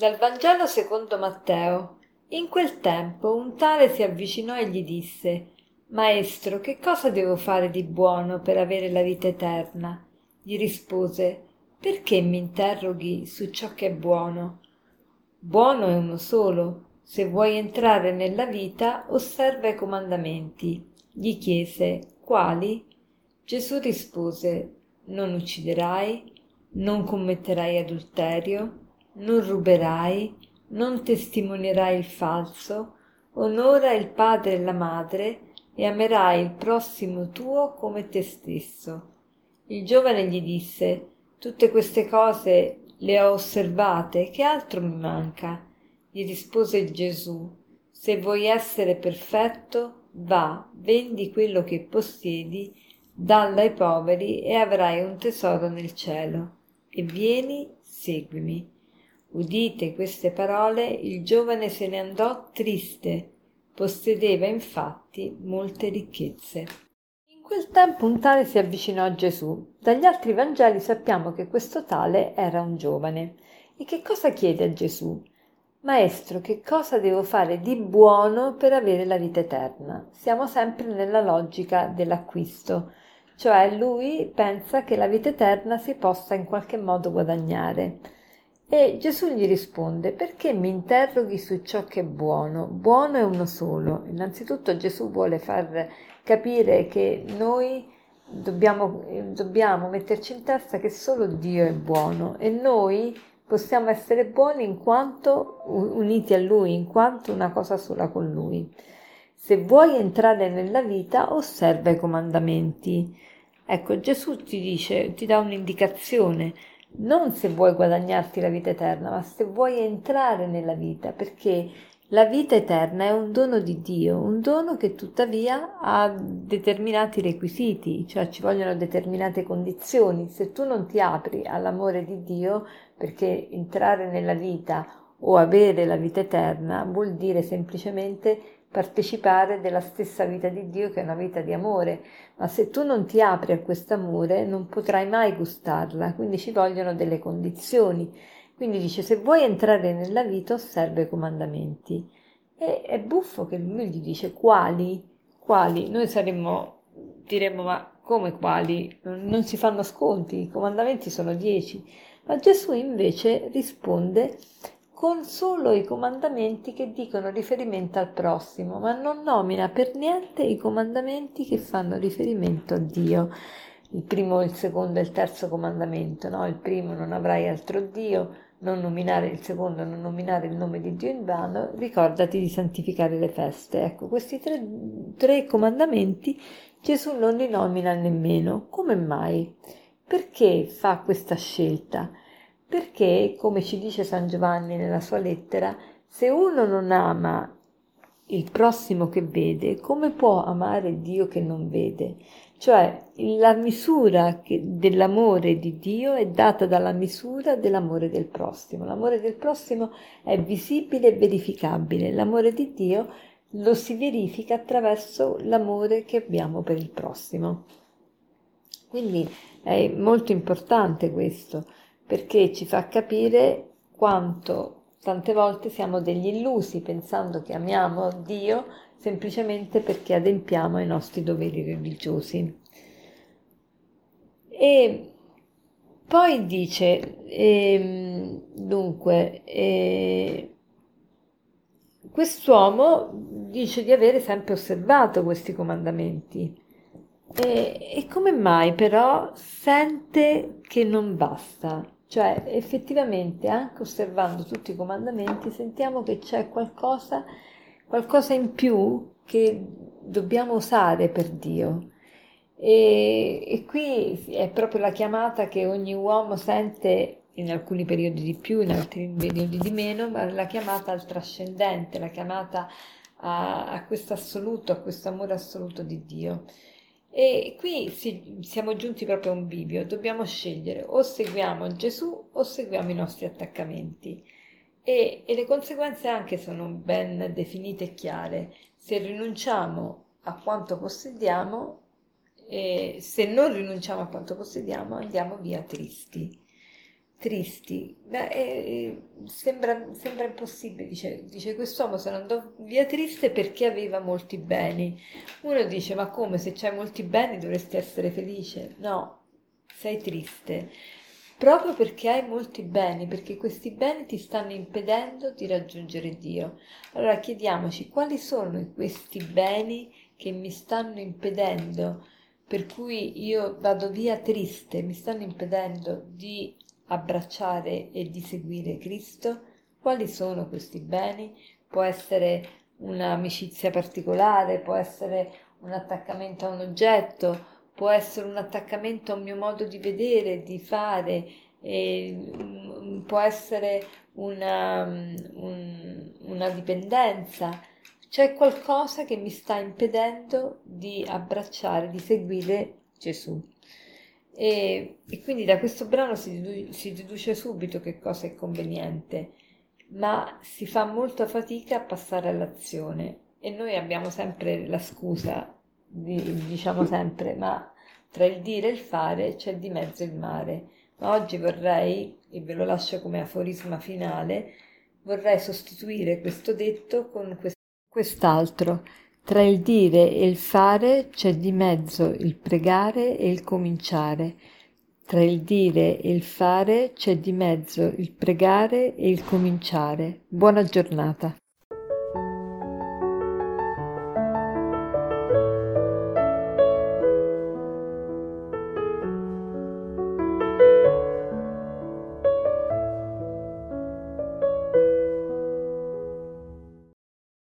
Dal Vangelo secondo Matteo. In quel tempo un tale si avvicinò e gli disse Maestro, che cosa devo fare di buono per avere la vita eterna? Gli rispose Perché mi interroghi su ciò che è buono? Buono è uno solo. Se vuoi entrare nella vita, osserva i comandamenti. Gli chiese Quali? Gesù rispose Non ucciderai, non commetterai adulterio, non ruberai, non testimonierai il falso, onora il padre e la madre e amerai il prossimo tuo come te stesso. Il giovane gli disse Tutte queste cose le ho osservate, che altro mi manca? Gli rispose Gesù Se vuoi essere perfetto, va, vendi quello che possiedi, dallo ai poveri e avrai un tesoro nel cielo. E vieni, seguimi. Udite queste parole, il giovane se ne andò triste, possedeva infatti molte ricchezze. In quel tempo un tale si avvicinò a Gesù. Dagli altri Vangeli sappiamo che questo tale era un giovane. E che cosa chiede a Gesù? Maestro, che cosa devo fare di buono per avere la vita eterna? Siamo sempre nella logica dell'acquisto, cioè lui pensa che la vita eterna si possa in qualche modo guadagnare. E Gesù gli risponde, perché mi interroghi su ciò che è buono? Buono è uno solo. Innanzitutto Gesù vuole far capire che noi dobbiamo, dobbiamo metterci in testa che solo Dio è buono e noi possiamo essere buoni in quanto uniti a Lui, in quanto una cosa sola con Lui. Se vuoi entrare nella vita, osserva i comandamenti. Ecco, Gesù ti dice, ti dà un'indicazione non se vuoi guadagnarti la vita eterna, ma se vuoi entrare nella vita, perché la vita eterna è un dono di Dio, un dono che tuttavia ha determinati requisiti, cioè ci vogliono determinate condizioni. Se tu non ti apri all'amore di Dio, perché entrare nella vita o avere la vita eterna vuol dire semplicemente partecipare della stessa vita di Dio che è una vita di amore, ma se tu non ti apri a quest'amore non potrai mai gustarla, quindi ci vogliono delle condizioni. Quindi dice se vuoi entrare nella vita osserva i comandamenti. E è buffo che lui gli dice quali? Quali? Noi saremmo, diremmo ma come quali? Non si fanno sconti, i comandamenti sono dieci. Ma Gesù invece risponde con solo i comandamenti che dicono riferimento al prossimo, ma non nomina per niente i comandamenti che fanno riferimento a Dio. Il primo, il secondo e il terzo comandamento, no? Il primo non avrai altro Dio, non nominare il secondo, non nominare il nome di Dio in vano, ricordati di santificare le feste. Ecco, questi tre, tre comandamenti Gesù non li nomina nemmeno. Come mai? Perché fa questa scelta? Perché, come ci dice San Giovanni nella sua lettera, se uno non ama il prossimo che vede, come può amare Dio che non vede? Cioè la misura che, dell'amore di Dio è data dalla misura dell'amore del prossimo. L'amore del prossimo è visibile e verificabile, l'amore di Dio lo si verifica attraverso l'amore che abbiamo per il prossimo. Quindi è molto importante questo perché ci fa capire quanto tante volte siamo degli illusi pensando che amiamo Dio semplicemente perché adempiamo ai nostri doveri religiosi. E poi dice, eh, dunque, eh, quest'uomo dice di avere sempre osservato questi comandamenti. E, e come mai però sente che non basta? Cioè, effettivamente, anche osservando tutti i comandamenti, sentiamo che c'è qualcosa, qualcosa in più che dobbiamo usare per Dio. E, e, qui è proprio la chiamata che ogni uomo sente in alcuni periodi di più, in altri periodi di meno, ma la chiamata al trascendente, la chiamata a, a questo assoluto, a questo amore assoluto di Dio. E qui si, siamo giunti proprio a un bivio, dobbiamo scegliere o seguiamo Gesù o seguiamo i nostri attaccamenti. E, e le conseguenze anche sono ben definite e chiare. Se rinunciamo a quanto possediamo, e se non rinunciamo a quanto possediamo, andiamo via tristi. Tristi. Beh, eh, sembra, sembra, impossibile, dice, dice quest'uomo se ne andò via triste perché aveva molti beni. Uno dice, ma come se c'hai molti beni dovresti essere felice? No, sei triste. Proprio perché hai molti beni, perché questi beni ti stanno impedendo di raggiungere Dio. Allora chiediamoci quali sono questi beni che mi stanno impedendo, per cui io vado via triste, mi stanno impedendo di abbracciare e di seguire Cristo? Quali sono questi beni? Può essere un'amicizia particolare, può essere un attaccamento a un oggetto, può essere un attaccamento a un mio modo di vedere, di fare, mm, può essere una, un, una dipendenza. C'è qualcosa che mi sta impedendo di abbracciare, di seguire Gesù. E, e quindi da questo brano si, dedu- si deduce subito che cosa è conveniente, ma si fa molta fatica a passare all'azione e noi abbiamo sempre la scusa, di, diciamo sempre, ma tra il dire e il fare c'è di mezzo il mare. Ma oggi vorrei, e ve lo lascio come aforisma finale, vorrei sostituire questo detto con quest'altro. Tra il dire e il fare c'è di mezzo il pregare e il cominciare. Tra il dire e il fare c'è di mezzo il pregare e il cominciare. Buona giornata.